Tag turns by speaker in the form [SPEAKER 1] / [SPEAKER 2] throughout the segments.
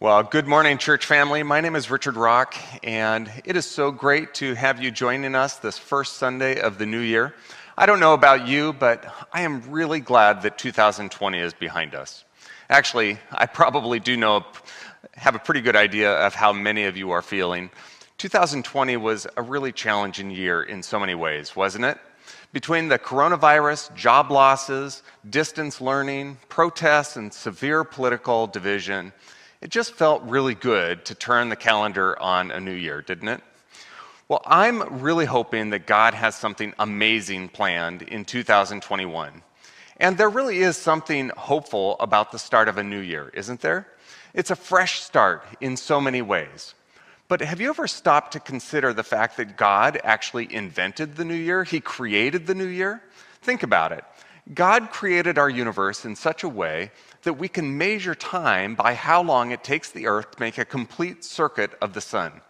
[SPEAKER 1] Well, good morning, church family. My name is Richard Rock, and it is so great to have you joining us this first Sunday of the new year. I don't know about you, but I am really glad that 2020 is behind us. Actually, I probably do know, have a pretty good idea of how many of you are feeling. 2020 was a really challenging year in so many ways, wasn't it? Between the coronavirus, job losses, distance learning, protests, and severe political division, it just felt really good to turn the calendar on a new year, didn't it? Well, I'm really hoping that God has something amazing planned in 2021. And there really is something hopeful about the start of a new year, isn't there? It's a fresh start in so many ways. But have you ever stopped to consider the fact that God actually invented the new year? He created the new year? Think about it. God created our universe in such a way that we can measure time by how long it takes the Earth to make a complete circuit of the sun.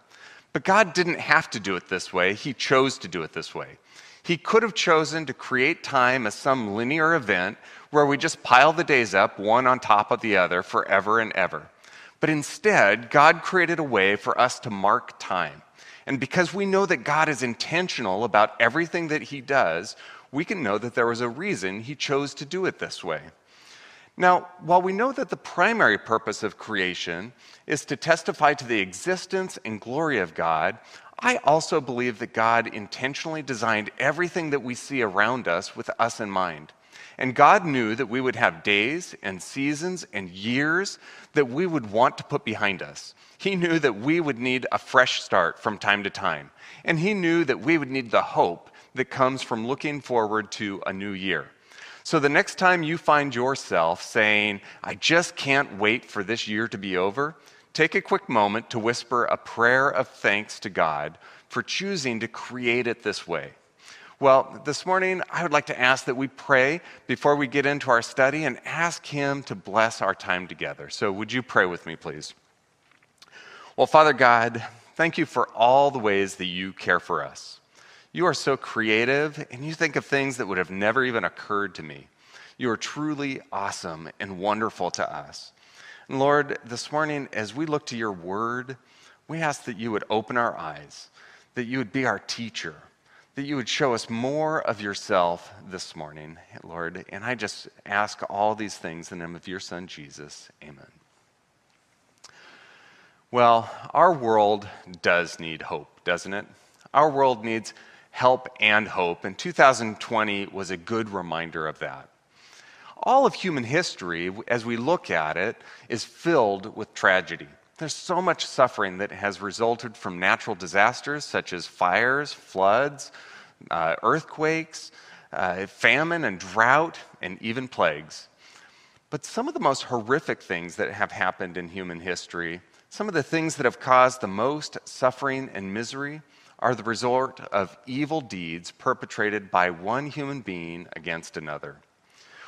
[SPEAKER 1] But God didn't have to do it this way, He chose to do it this way. He could have chosen to create time as some linear event where we just pile the days up one on top of the other forever and ever. But instead, God created a way for us to mark time. And because we know that God is intentional about everything that He does, we can know that there was a reason He chose to do it this way. Now, while we know that the primary purpose of creation is to testify to the existence and glory of God, I also believe that God intentionally designed everything that we see around us with us in mind. And God knew that we would have days and seasons and years that we would want to put behind us. He knew that we would need a fresh start from time to time. And He knew that we would need the hope that comes from looking forward to a new year. So the next time you find yourself saying, I just can't wait for this year to be over, take a quick moment to whisper a prayer of thanks to God for choosing to create it this way. Well, this morning, I would like to ask that we pray before we get into our study and ask Him to bless our time together. So, would you pray with me, please? Well, Father God, thank you for all the ways that you care for us. You are so creative, and you think of things that would have never even occurred to me. You are truly awesome and wonderful to us. And Lord, this morning, as we look to your word, we ask that you would open our eyes, that you would be our teacher, that you would show us more of yourself this morning, Lord. And I just ask all these things in the name of your Son, Jesus. Amen. Well, our world does need hope, doesn't it? Our world needs help, and hope, and 2020 was a good reminder of that. All of human history, as we look at it, is filled with tragedy. There's so much suffering that has resulted from natural disasters such as fires, floods, uh, earthquakes, uh, famine and drought, and even plagues. But some of the most horrific things that have happened in human history, some of the things that have caused the most suffering and misery, are the result of evil deeds perpetrated by one human being against another.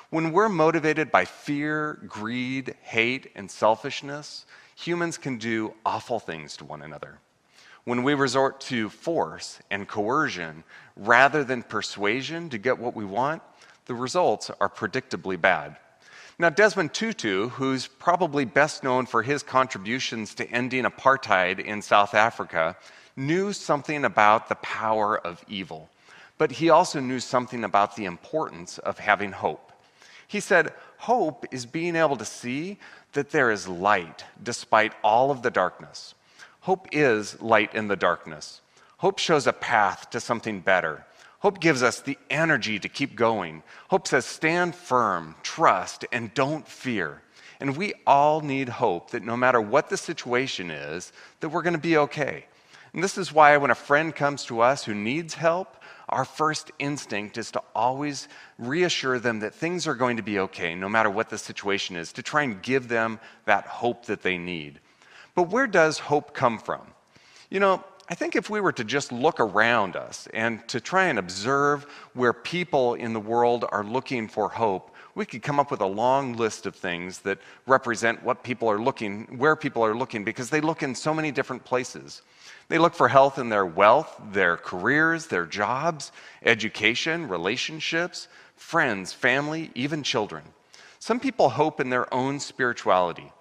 [SPEAKER 1] When we're motivated by fear, greed, hate, and selfishness, humans can do awful things to one another. When we resort to force and coercion rather than persuasion to get what we want, the results are predictably bad. Now, Desmond Tutu, who's probably best known for his contributions to ending apartheid in South Africa, knew something about the power of evil, but he also knew something about the importance of having hope. He said, Hope is being able to see that there is light despite all of the darkness. Hope is light in the darkness. Hope shows a path to something better. Hope gives us the energy to keep going. Hope says, stand firm, trust, and don't fear. And we all need hope that no matter what the situation is, that we're going to be okay. And this is why when a friend comes to us who needs help, our first instinct is to always reassure them that things are going to be okay, no matter what the situation is, to try and give them that hope that they need. But where does hope come from? You know, I think if we were to just look around us and to try and observe where people in the world are looking for hope, we could come up with a long list of things that represent what people are looking, where people are looking, because they look in so many different places. They look for health in their wealth, their careers, their jobs, education, relationships, friends, family, even children. Some people hope in their own spirituality.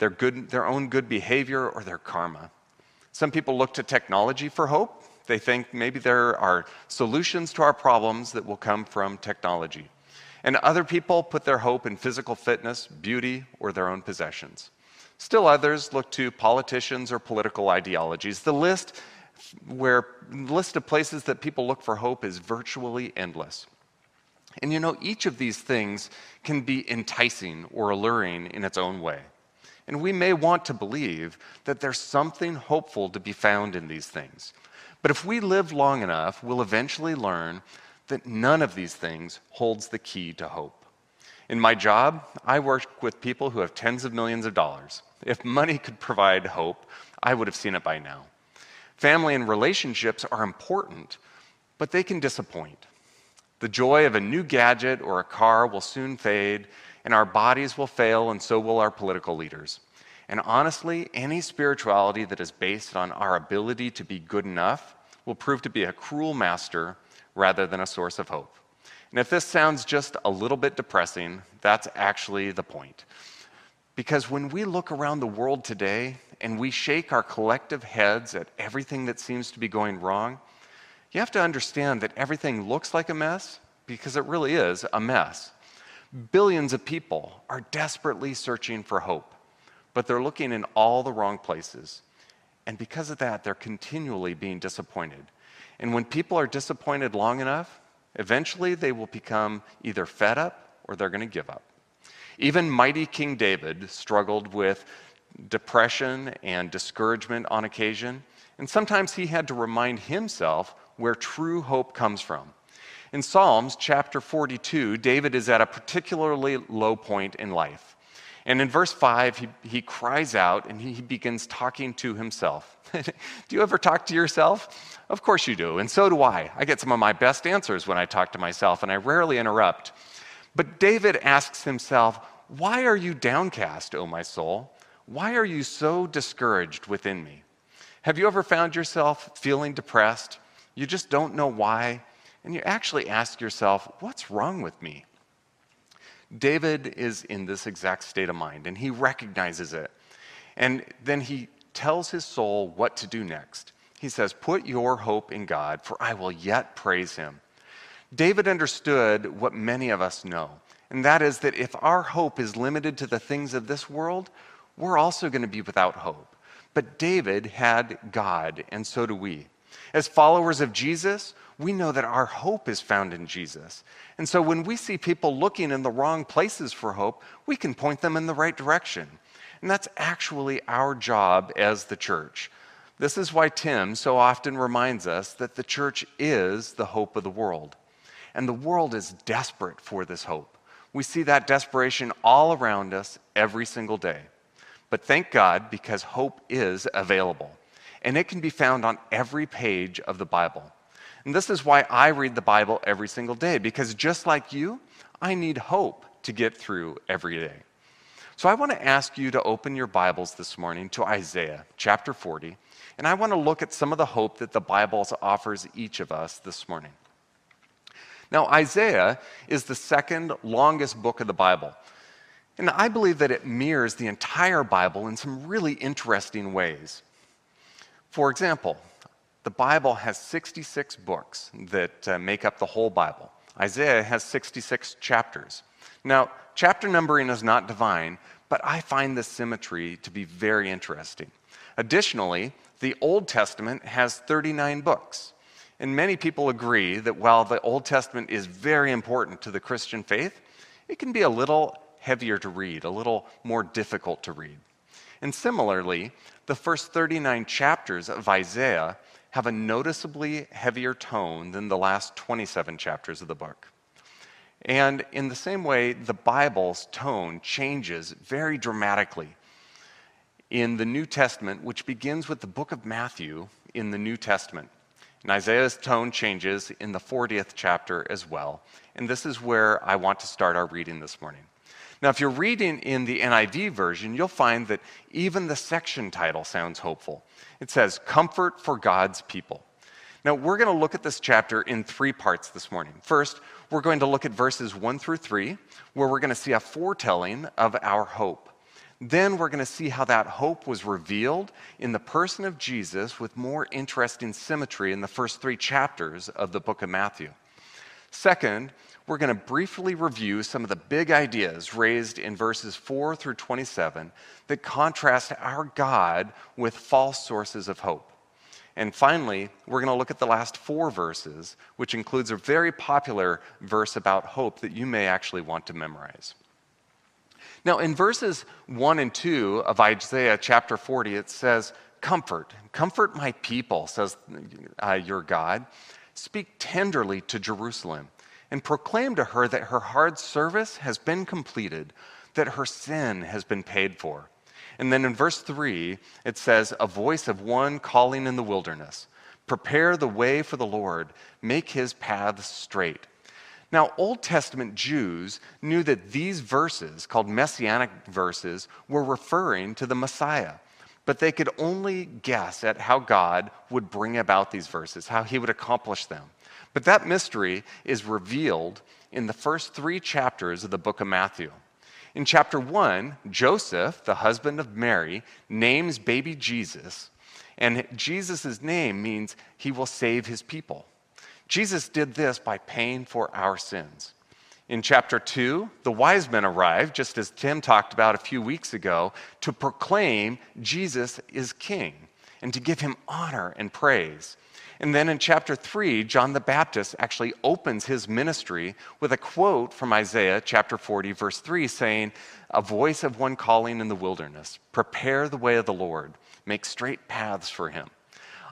[SPEAKER 1] their, good, their own good behavior, or their karma. Some people look to technology for hope. They think maybe there are solutions to our problems that will come from technology. And other people put their hope in physical fitness, beauty, or their own possessions. Still others look to politicians or political ideologies. The list where list of places that people look for hope is virtually endless. And you know, each of these things can be enticing or alluring in its own way. And we may want to believe that there's something hopeful to be found in these things. But if we live long enough, we'll eventually learn that none of these things holds the key to hope. In my job, I work with people who have tens of millions of dollars. If money could provide hope, I would have seen it by now. Family and relationships are important, but they can disappoint. The joy of a new gadget or a car will soon fade, and our bodies will fail, and so will our political leaders. And honestly, any spirituality that is based on our ability to be good enough will prove to be a cruel master rather than a source of hope. And if this sounds just a little bit depressing, that's actually the point. Because when we look around the world today and we shake our collective heads at everything that seems to be going wrong, you have to understand that everything looks like a mess because it really is a mess. Billions of people are desperately searching for hope, but they're looking in all the wrong places. And because of that, they're continually being disappointed. And when people are disappointed long enough, eventually they will become either fed up or they're going to give up. Even mighty King David struggled with depression and discouragement on occasion, and sometimes he had to remind himself where true hope comes from. In Psalms chapter 42, David is at a particularly low point in life. And in verse 5, he, he cries out and he begins talking to himself. do you ever talk to yourself? Of course you do, and so do I. I get some of my best answers when I talk to myself, and I rarely interrupt. But David asks himself, Why are you downcast, O my soul? Why are you so discouraged within me? Have you ever found yourself feeling depressed? You just don't know why? and you actually ask yourself, what's wrong with me? David is in this exact state of mind, and he recognizes it. And then he tells his soul what to do next. He says, Put your hope in God, for I will yet praise him. David understood what many of us know, and that is that if our hope is limited to the things of this world, we're also going to be without hope. But David had God, and so do we. As followers of Jesus, we know that our hope is found in Jesus. And so when we see people looking in the wrong places for hope, we can point them in the right direction. And that's actually our job as the church. This is why Tim so often reminds us that the church is the hope of the world. And the world is desperate for this hope. We see that desperation all around us every single day. But thank God because hope is available. And it can be found on every page of the Bible. And this is why I read the Bible every single day, because just like you, I need hope to get through every day. So I want to ask you to open your Bibles this morning to Isaiah chapter 40, and I want to look at some of the hope that the Bible offers each of us this morning. Now, Isaiah is the second longest book of the Bible. And I believe that it mirrors the entire Bible in some really interesting ways. For example, the Bible has 66 books that uh, make up the whole Bible. Isaiah has 66 chapters. Now, chapter numbering is not divine, but I find this symmetry to be very interesting. Additionally, the Old Testament has 39 books. And many people agree that while the Old Testament is very important to the Christian faith, it can be a little heavier to read, a little more difficult to read. And similarly, the first 39 chapters of Isaiah have a noticeably heavier tone than the last 27 chapters of the book. And in the same way, the Bible's tone changes very dramatically in the New Testament, which begins with the book of Matthew in the New Testament. And Isaiah's tone changes in the 40th chapter as well. And this is where I want to start our reading this morning. Now, if you're reading in the NIV version, you'll find that even the section title sounds hopeful. It says, Comfort for God's People. Now, we're going to look at this chapter in three parts this morning. First, we're going to look at verses 1 through 3, where we're going to see a foretelling of our hope. Then we're going to see how that hope was revealed in the person of Jesus with more interesting symmetry in the first three chapters of the book of Matthew. Second, we're going to briefly review some of the big ideas raised in verses 4 through 27 that contrast our God with false sources of hope. And finally, we're going to look at the last four verses, which includes a very popular verse about hope that you may actually want to memorize. Now, in verses 1 and 2 of Isaiah chapter 40, it says, Comfort, comfort my people, says uh, your God. Speak tenderly to Jerusalem and proclaim to her that her hard service has been completed, that her sin has been paid for. And then in verse 3, it says, A voice of one calling in the wilderness, Prepare the way for the Lord, make his paths straight. Now, Old Testament Jews knew that these verses, called messianic verses, were referring to the Messiah. But they could only guess at how God would bring about these verses, how he would accomplish them. But that mystery is revealed in the first three chapters of the book of Matthew. In chapter 1, Joseph, the husband of Mary, names baby Jesus, and Jesus' name means he will save his people. Jesus did this by paying for our sins. In chapter 2, the wise men arrived, just as Tim talked about a few weeks ago, to proclaim Jesus is king and to give him honor and praise. And then in chapter 3, John the Baptist actually opens his ministry with a quote from Isaiah chapter 40, verse 3, saying, A voice of one calling in the wilderness, prepare the way of the Lord, make straight paths for him.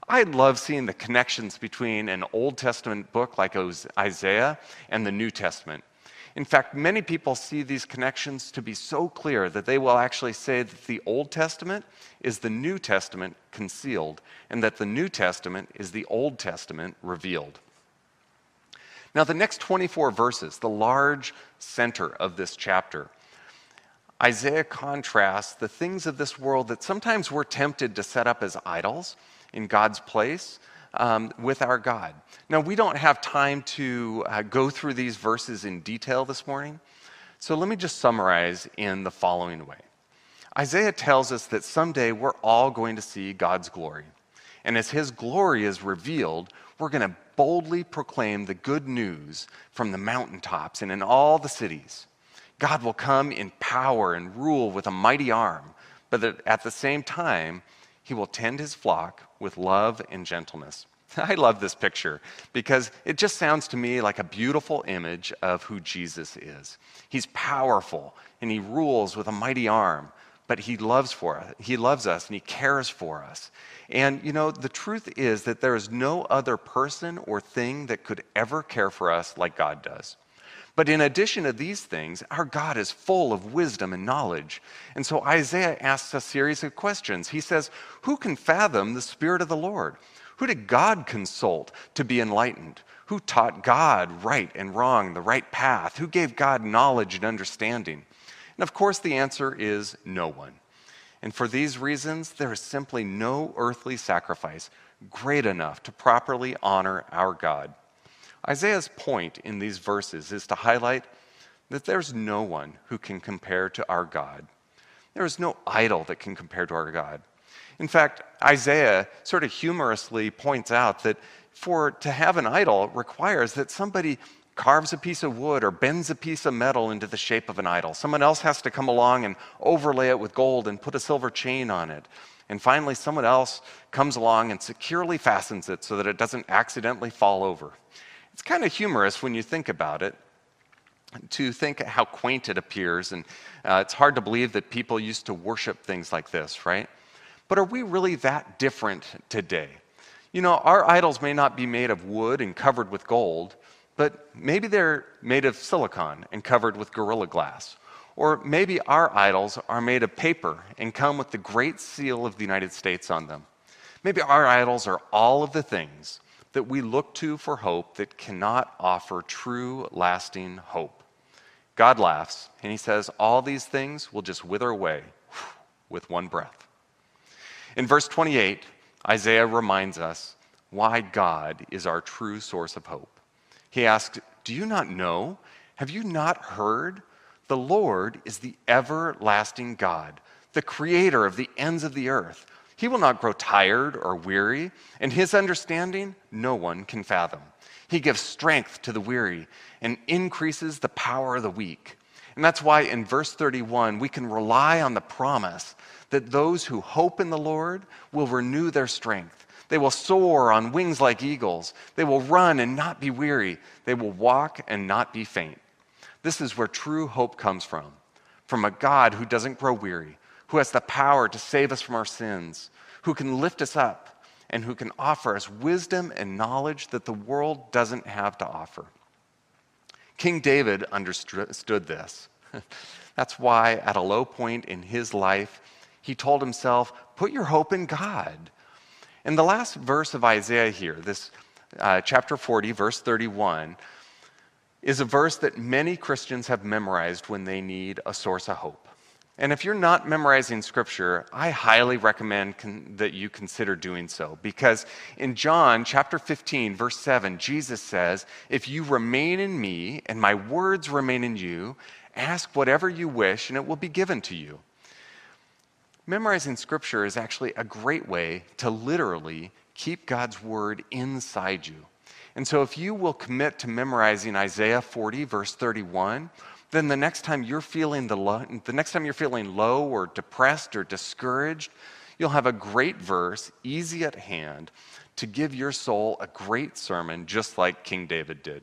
[SPEAKER 1] I love seeing the connections between an Old Testament book like Isaiah and the New Testament. In fact, many people see these connections to be so clear that they will actually say that the Old Testament is the New Testament concealed, and that the New Testament is the Old Testament revealed. Now, the next 24 verses, the large center of this chapter, Isaiah contrasts the things of this world that sometimes we're tempted to set up as idols in God's place um, with our God. Now, we don't have time to uh, go through these verses in detail this morning, so let me just summarize in the following way. Isaiah tells us that someday we're all going to see God's glory. And as his glory is revealed, we're going to boldly proclaim the good news from the mountaintops and in all the cities. God will come in power and rule with a mighty arm, but at the same time, he will tend his flock with love and gentleness. I love this picture because it just sounds to me like a beautiful image of who Jesus is. He's powerful and he rules with a mighty arm, but he loves for us. He loves us and he cares for us. And you know, the truth is that there is no other person or thing that could ever care for us like God does. But in addition to these things, our God is full of wisdom and knowledge. And so Isaiah asks a series of questions. He says, Who can fathom the Spirit of the Lord? Who did God consult to be enlightened? Who taught God right and wrong, the right path? Who gave God knowledge and understanding? And of course, the answer is no one. And for these reasons, there is simply no earthly sacrifice great enough to properly honor our God. Isaiah's point in these verses is to highlight that there's no one who can compare to our God. There is no idol that can compare to our God. In fact, Isaiah sort of humorously points out that for to have an idol requires that somebody carves a piece of wood or bends a piece of metal into the shape of an idol. Someone else has to come along and overlay it with gold and put a silver chain on it. And finally, someone else comes along and securely fastens it so that it doesn't accidentally fall over. It's kind of humorous when you think about it, to think how quaint it appears. And uh, it's hard to believe that people used to worship things like this, right? But are we really that different today? You know, our idols may not be made of wood and covered with gold, but maybe they're made of silicon and covered with gorilla glass. Or maybe our idols are made of paper and come with the great seal of the United States on them. Maybe our idols are all of the things that we look to for hope that cannot offer true, lasting hope. God laughs and he says, All these things will just wither away with one breath. In verse 28, Isaiah reminds us why God is our true source of hope. He asks, Do you not know? Have you not heard? The Lord is the everlasting God, the creator of the ends of the earth. He will not grow tired or weary, and his understanding no one can fathom. He gives strength to the weary and increases the power of the weak. And that's why in verse 31, we can rely on the promise that those who hope in the Lord will renew their strength. They will soar on wings like eagles. They will run and not be weary. They will walk and not be faint. This is where true hope comes from from a God who doesn't grow weary, who has the power to save us from our sins, who can lift us up, and who can offer us wisdom and knowledge that the world doesn't have to offer. King David understood this. That's why, at a low point in his life, he told himself, Put your hope in God. And the last verse of Isaiah here, this uh, chapter 40, verse 31, is a verse that many Christians have memorized when they need a source of hope. And if you're not memorizing scripture, I highly recommend con- that you consider doing so because in John chapter 15, verse 7, Jesus says, If you remain in me and my words remain in you, ask whatever you wish and it will be given to you. Memorizing scripture is actually a great way to literally keep God's word inside you. And so if you will commit to memorizing Isaiah 40, verse 31, then the next time you're feeling the, low, the next time you're feeling low or depressed or discouraged, you'll have a great verse easy at hand to give your soul a great sermon just like King David did.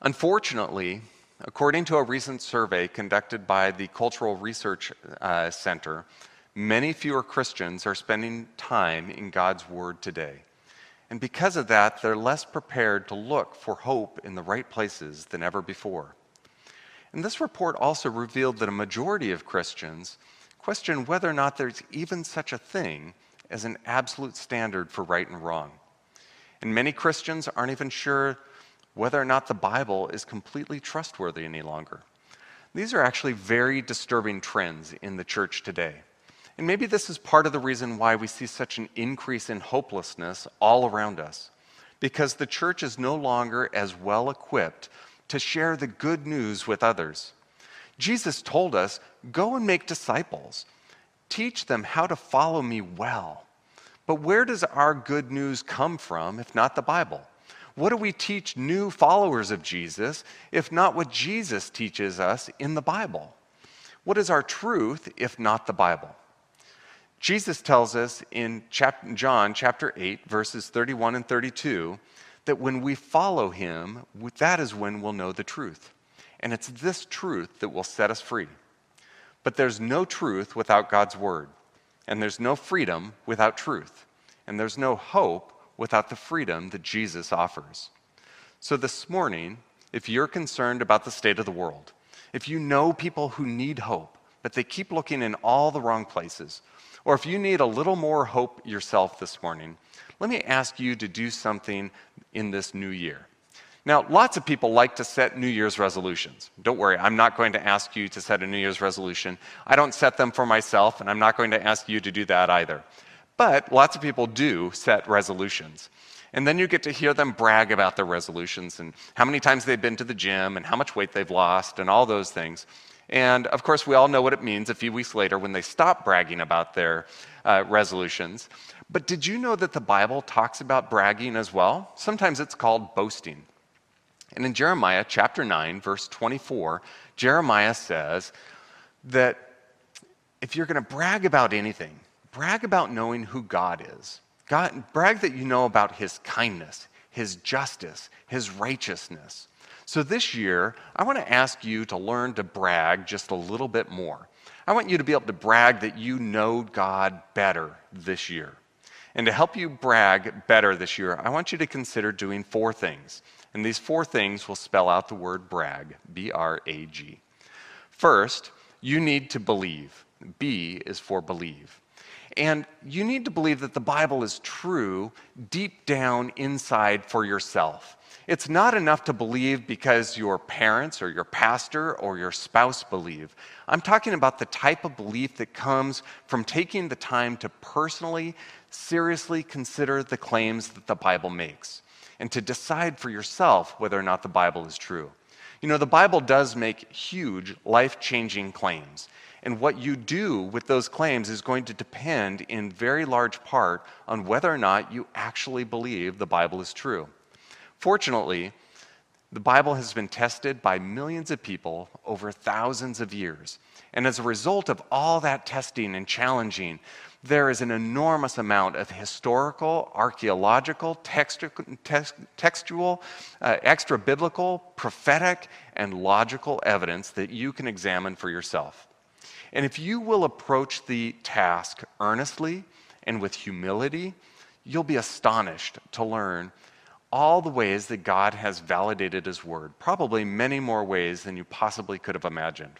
[SPEAKER 1] Unfortunately, according to a recent survey conducted by the Cultural Research uh, Center, many fewer Christians are spending time in God's Word today. And because of that, they're less prepared to look for hope in the right places than ever before. And this report also revealed that a majority of Christians question whether or not there's even such a thing as an absolute standard for right and wrong. And many Christians aren't even sure whether or not the Bible is completely trustworthy any longer. These are actually very disturbing trends in the church today. And maybe this is part of the reason why we see such an increase in hopelessness all around us, because the church is no longer as well equipped to share the good news with others. Jesus told us, Go and make disciples, teach them how to follow me well. But where does our good news come from if not the Bible? What do we teach new followers of Jesus if not what Jesus teaches us in the Bible? What is our truth if not the Bible? Jesus tells us in John chapter 8, verses 31 and 32, that when we follow him, that is when we'll know the truth. And it's this truth that will set us free. But there's no truth without God's word, and there's no freedom without truth, and there's no hope without the freedom that Jesus offers. So this morning, if you're concerned about the state of the world, if you know people who need hope, but they keep looking in all the wrong places, or if you need a little more hope yourself this morning, let me ask you to do something in this new year. Now, lots of people like to set New Year's resolutions. Don't worry, I'm not going to ask you to set a New Year's resolution. I don't set them for myself, and I'm not going to ask you to do that either. But lots of people do set resolutions. And then you get to hear them brag about their resolutions and how many times they've been to the gym and how much weight they've lost and all those things. And of course, we all know what it means a few weeks later when they stop bragging about their uh, resolutions. But did you know that the Bible talks about bragging as well? Sometimes it's called boasting. And in Jeremiah chapter 9, verse 24, Jeremiah says that if you're going to brag about anything, brag about knowing who God is. God, brag that you know about his kindness, his justice, his righteousness. So this year, I want to ask you to learn to brag just a little bit more. I want you to be able to brag that you know God better this year. And to help you brag better this year, I want you to consider doing four things. And these four things will spell out the word brag B R A G. First, you need to believe. B is for believe. And you need to believe that the Bible is true deep down inside for yourself. It's not enough to believe because your parents or your pastor or your spouse believe. I'm talking about the type of belief that comes from taking the time to personally, seriously consider the claims that the Bible makes and to decide for yourself whether or not the Bible is true. You know, the Bible does make huge, life changing claims. And what you do with those claims is going to depend in very large part on whether or not you actually believe the Bible is true. Fortunately, the Bible has been tested by millions of people over thousands of years. And as a result of all that testing and challenging, there is an enormous amount of historical, archaeological, textual, uh, extra biblical, prophetic, and logical evidence that you can examine for yourself. And if you will approach the task earnestly and with humility, you'll be astonished to learn all the ways that God has validated His Word, probably many more ways than you possibly could have imagined.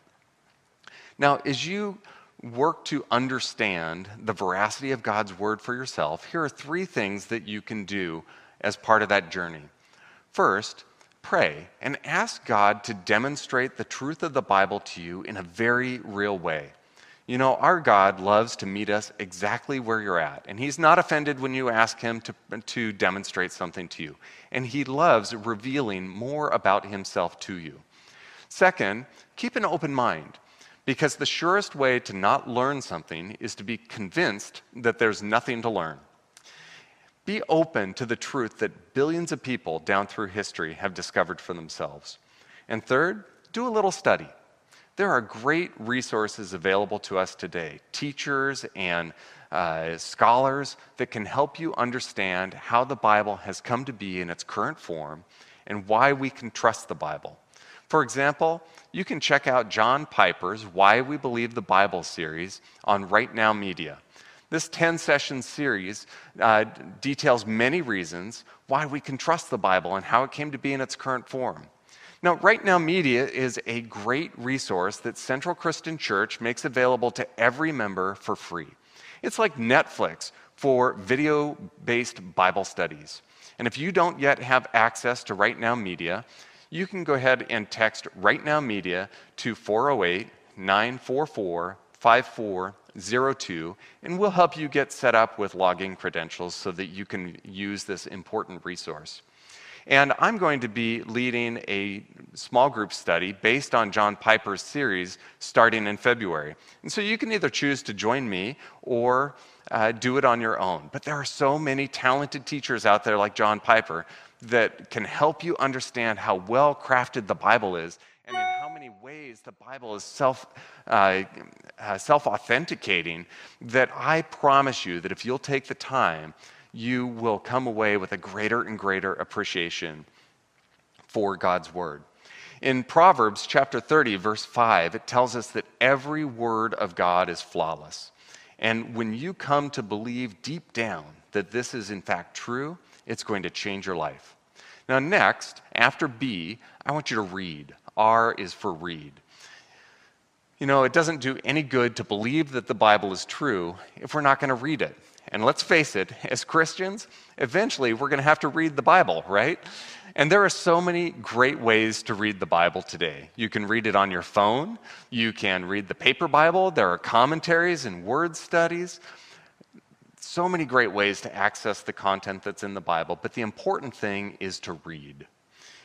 [SPEAKER 1] Now, as you work to understand the veracity of God's word for yourself, here are three things that you can do as part of that journey. First, pray and ask God to demonstrate the truth of the Bible to you in a very real way. You know, our God loves to meet us exactly where you're at, and He's not offended when you ask Him to, to demonstrate something to you. And He loves revealing more about Himself to you. Second, keep an open mind. Because the surest way to not learn something is to be convinced that there's nothing to learn. Be open to the truth that billions of people down through history have discovered for themselves. And third, do a little study. There are great resources available to us today, teachers and uh, scholars that can help you understand how the Bible has come to be in its current form and why we can trust the Bible. For example, you can check out John Piper's Why We Believe the Bible series on Right Now Media. This 10 session series uh, details many reasons why we can trust the Bible and how it came to be in its current form. Now, Right Now Media is a great resource that Central Christian Church makes available to every member for free. It's like Netflix for video based Bible studies. And if you don't yet have access to Right Now Media, you can go ahead and text Right Now Media to 408 944 5402, and we'll help you get set up with login credentials so that you can use this important resource. And I'm going to be leading a small group study based on John Piper's series starting in February. And so you can either choose to join me or uh, do it on your own. But there are so many talented teachers out there like John Piper that can help you understand how well crafted the Bible is many ways the Bible is self, uh, uh, self-authenticating that I promise you that if you'll take the time, you will come away with a greater and greater appreciation for God's Word. In Proverbs chapter 30, verse 5, it tells us that every word of God is flawless. And when you come to believe deep down that this is in fact true, it's going to change your life. Now, next, after B, I want you to read. R is for read. You know, it doesn't do any good to believe that the Bible is true if we're not going to read it. And let's face it, as Christians, eventually we're going to have to read the Bible, right? And there are so many great ways to read the Bible today. You can read it on your phone, you can read the paper Bible, there are commentaries and word studies so many great ways to access the content that's in the Bible, but the important thing is to read.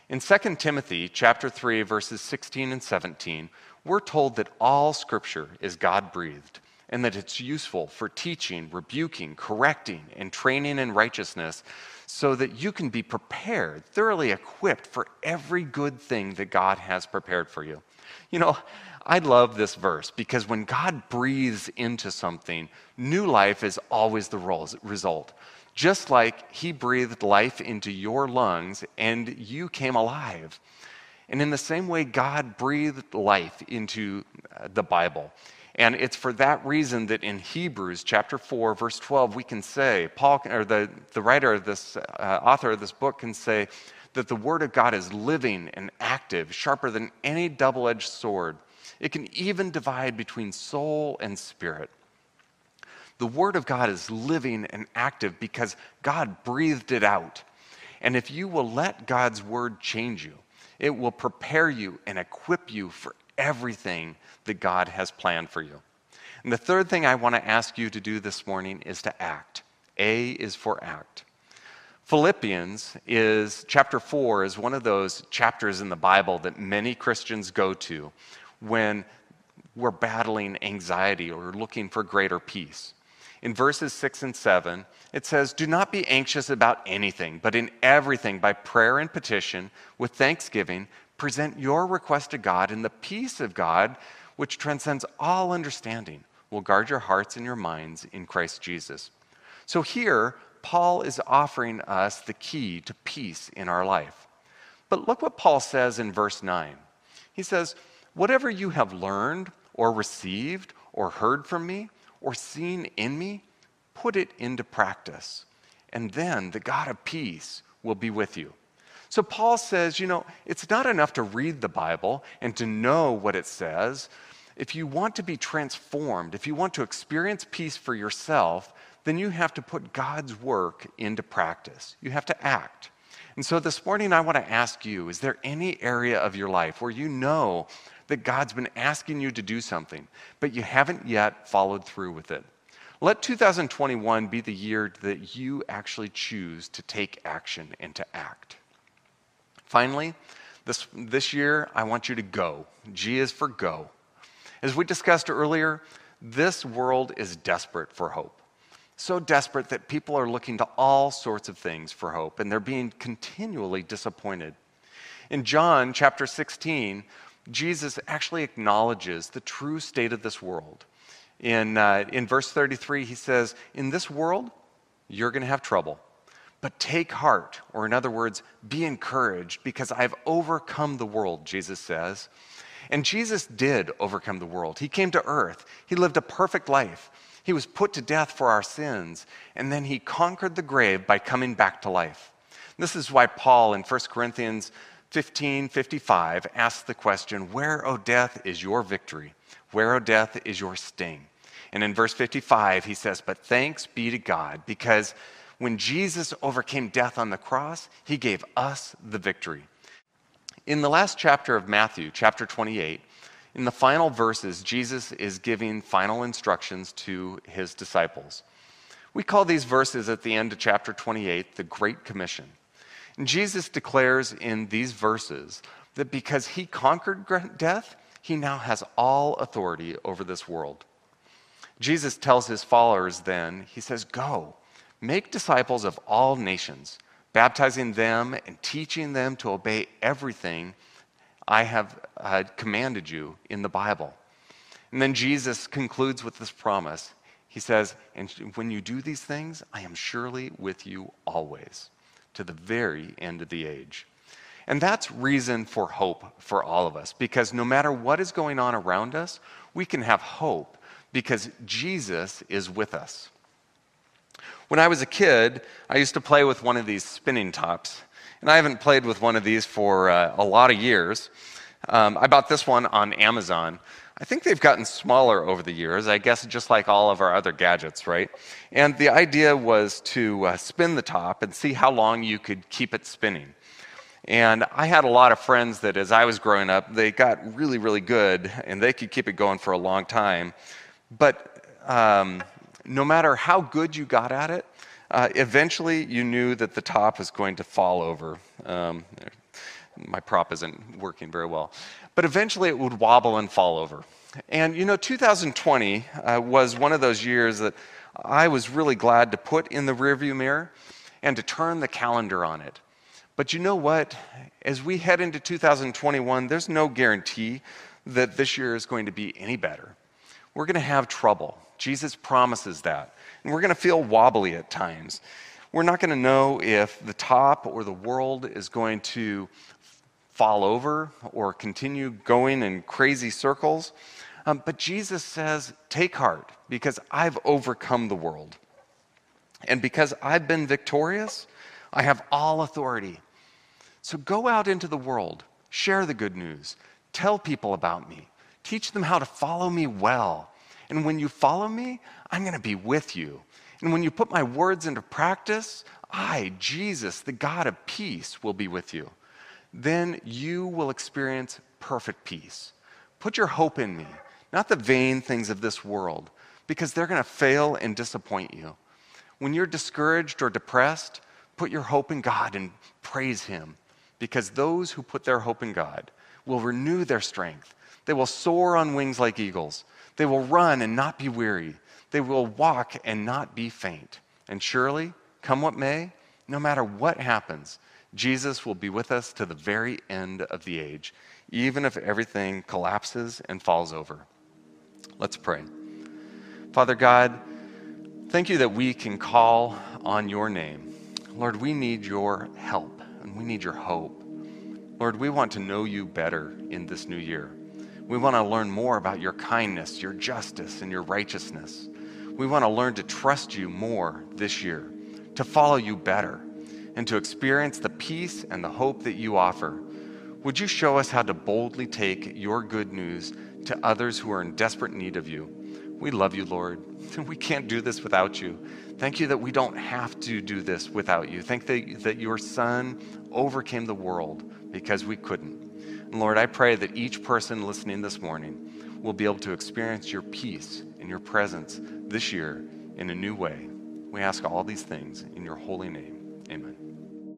[SPEAKER 1] In 2 Timothy chapter 3 verses 16 and 17, we're told that all scripture is God-breathed and that it's useful for teaching, rebuking, correcting, and training in righteousness so that you can be prepared, thoroughly equipped for every good thing that God has prepared for you. You know, I love this verse because when God breathes into something, new life is always the result. Just like He breathed life into your lungs and you came alive. And in the same way, God breathed life into uh, the Bible. And it's for that reason that in Hebrews chapter 4, verse 12, we can say, Paul, or the, the writer of this, uh, author of this book can say, that the Word of God is living and active, sharper than any double edged sword, it can even divide between soul and spirit. The Word of God is living and active because God breathed it out. And if you will let God's Word change you, it will prepare you and equip you for everything that God has planned for you. And the third thing I want to ask you to do this morning is to act. A is for act. Philippians is chapter 4 is one of those chapters in the Bible that many Christians go to when we're battling anxiety or looking for greater peace. In verses 6 and 7, it says, Do not be anxious about anything, but in everything, by prayer and petition, with thanksgiving, present your request to God, and the peace of God, which transcends all understanding, will guard your hearts and your minds in Christ Jesus. So here, Paul is offering us the key to peace in our life. But look what Paul says in verse 9. He says, Whatever you have learned or received or heard from me or seen in me, put it into practice. And then the God of peace will be with you. So Paul says, you know, it's not enough to read the Bible and to know what it says. If you want to be transformed, if you want to experience peace for yourself, then you have to put God's work into practice. You have to act. And so this morning, I want to ask you is there any area of your life where you know that God's been asking you to do something, but you haven't yet followed through with it? Let 2021 be the year that you actually choose to take action and to act. Finally, this, this year, I want you to go. G is for go. As we discussed earlier, this world is desperate for hope so desperate that people are looking to all sorts of things for hope, and they're being continually disappointed. In John chapter 16, Jesus actually acknowledges the true state of this world. In, uh, in verse 33, he says, In this world, you're going to have trouble. But take heart, or in other words, be encouraged, because I've overcome the world, Jesus says. And Jesus did overcome the world. He came to earth, he lived a perfect life. He was put to death for our sins, and then he conquered the grave by coming back to life. This is why Paul in 1 Corinthians 15 55 asks the question, Where, O death, is your victory? Where, O death, is your sting? And in verse 55, he says, But thanks be to God, because when Jesus overcame death on the cross, he gave us the victory. In the last chapter of Matthew, chapter 28, in the final verses, Jesus is giving final instructions to his disciples. We call these verses at the end of chapter 28 the Great Commission. Jesus declares in these verses that because he conquered death, he now has all authority over this world. Jesus tells his followers then, he says, Go, make disciples of all nations, baptizing them and teaching them to obey everything I have uh, commanded you in the Bible. And then Jesus concludes with this promise. He says, And when you do these things, I am surely with you always, to the very end of the age. And that's reason for hope for all of us, because no matter what is going on around us, we can have hope because Jesus is with us. When I was a kid, I used to play with one of these spinning tops. And I haven't played with one of these for uh, a lot of years. Um, I bought this one on Amazon. I think they've gotten smaller over the years, I guess just like all of our other gadgets, right? And the idea was to uh, spin the top and see how long you could keep it spinning. And I had a lot of friends that as I was growing up, they got really, really good and they could keep it going for a long time. But um, no matter how good you got at it, uh, eventually, you knew that the top was going to fall over. Um, my prop isn't working very well. But eventually, it would wobble and fall over. And you know, 2020 uh, was one of those years that I was really glad to put in the rearview mirror and to turn the calendar on it. But you know what? As we head into 2021, there's no guarantee that this year is going to be any better. We're going to have trouble. Jesus promises that. And we're going to feel wobbly at times. We're not going to know if the top or the world is going to fall over or continue going in crazy circles. Um, but Jesus says, Take heart, because I've overcome the world. And because I've been victorious, I have all authority. So go out into the world, share the good news, tell people about me, teach them how to follow me well. And when you follow me, I'm going to be with you. And when you put my words into practice, I, Jesus, the God of peace, will be with you. Then you will experience perfect peace. Put your hope in me, not the vain things of this world, because they're going to fail and disappoint you. When you're discouraged or depressed, put your hope in God and praise Him, because those who put their hope in God will renew their strength. They will soar on wings like eagles. They will run and not be weary. They will walk and not be faint. And surely, come what may, no matter what happens, Jesus will be with us to the very end of the age, even if everything collapses and falls over. Let's pray. Father God, thank you that we can call on your name. Lord, we need your help and we need your hope. Lord, we want to know you better in this new year. We want to learn more about your kindness, your justice, and your righteousness. We want to learn to trust you more this year, to follow you better, and to experience the peace and the hope that you offer. Would you show us how to boldly take your good news to others who are in desperate need of you? We love you, Lord. We can't do this without you. Thank you that we don't have to do this without you. Thank that, that your Son overcame the world because we couldn't. And Lord, I pray that each person listening this morning will be able to experience your peace and your presence this year in a new way. We ask all these things in your holy name. Amen.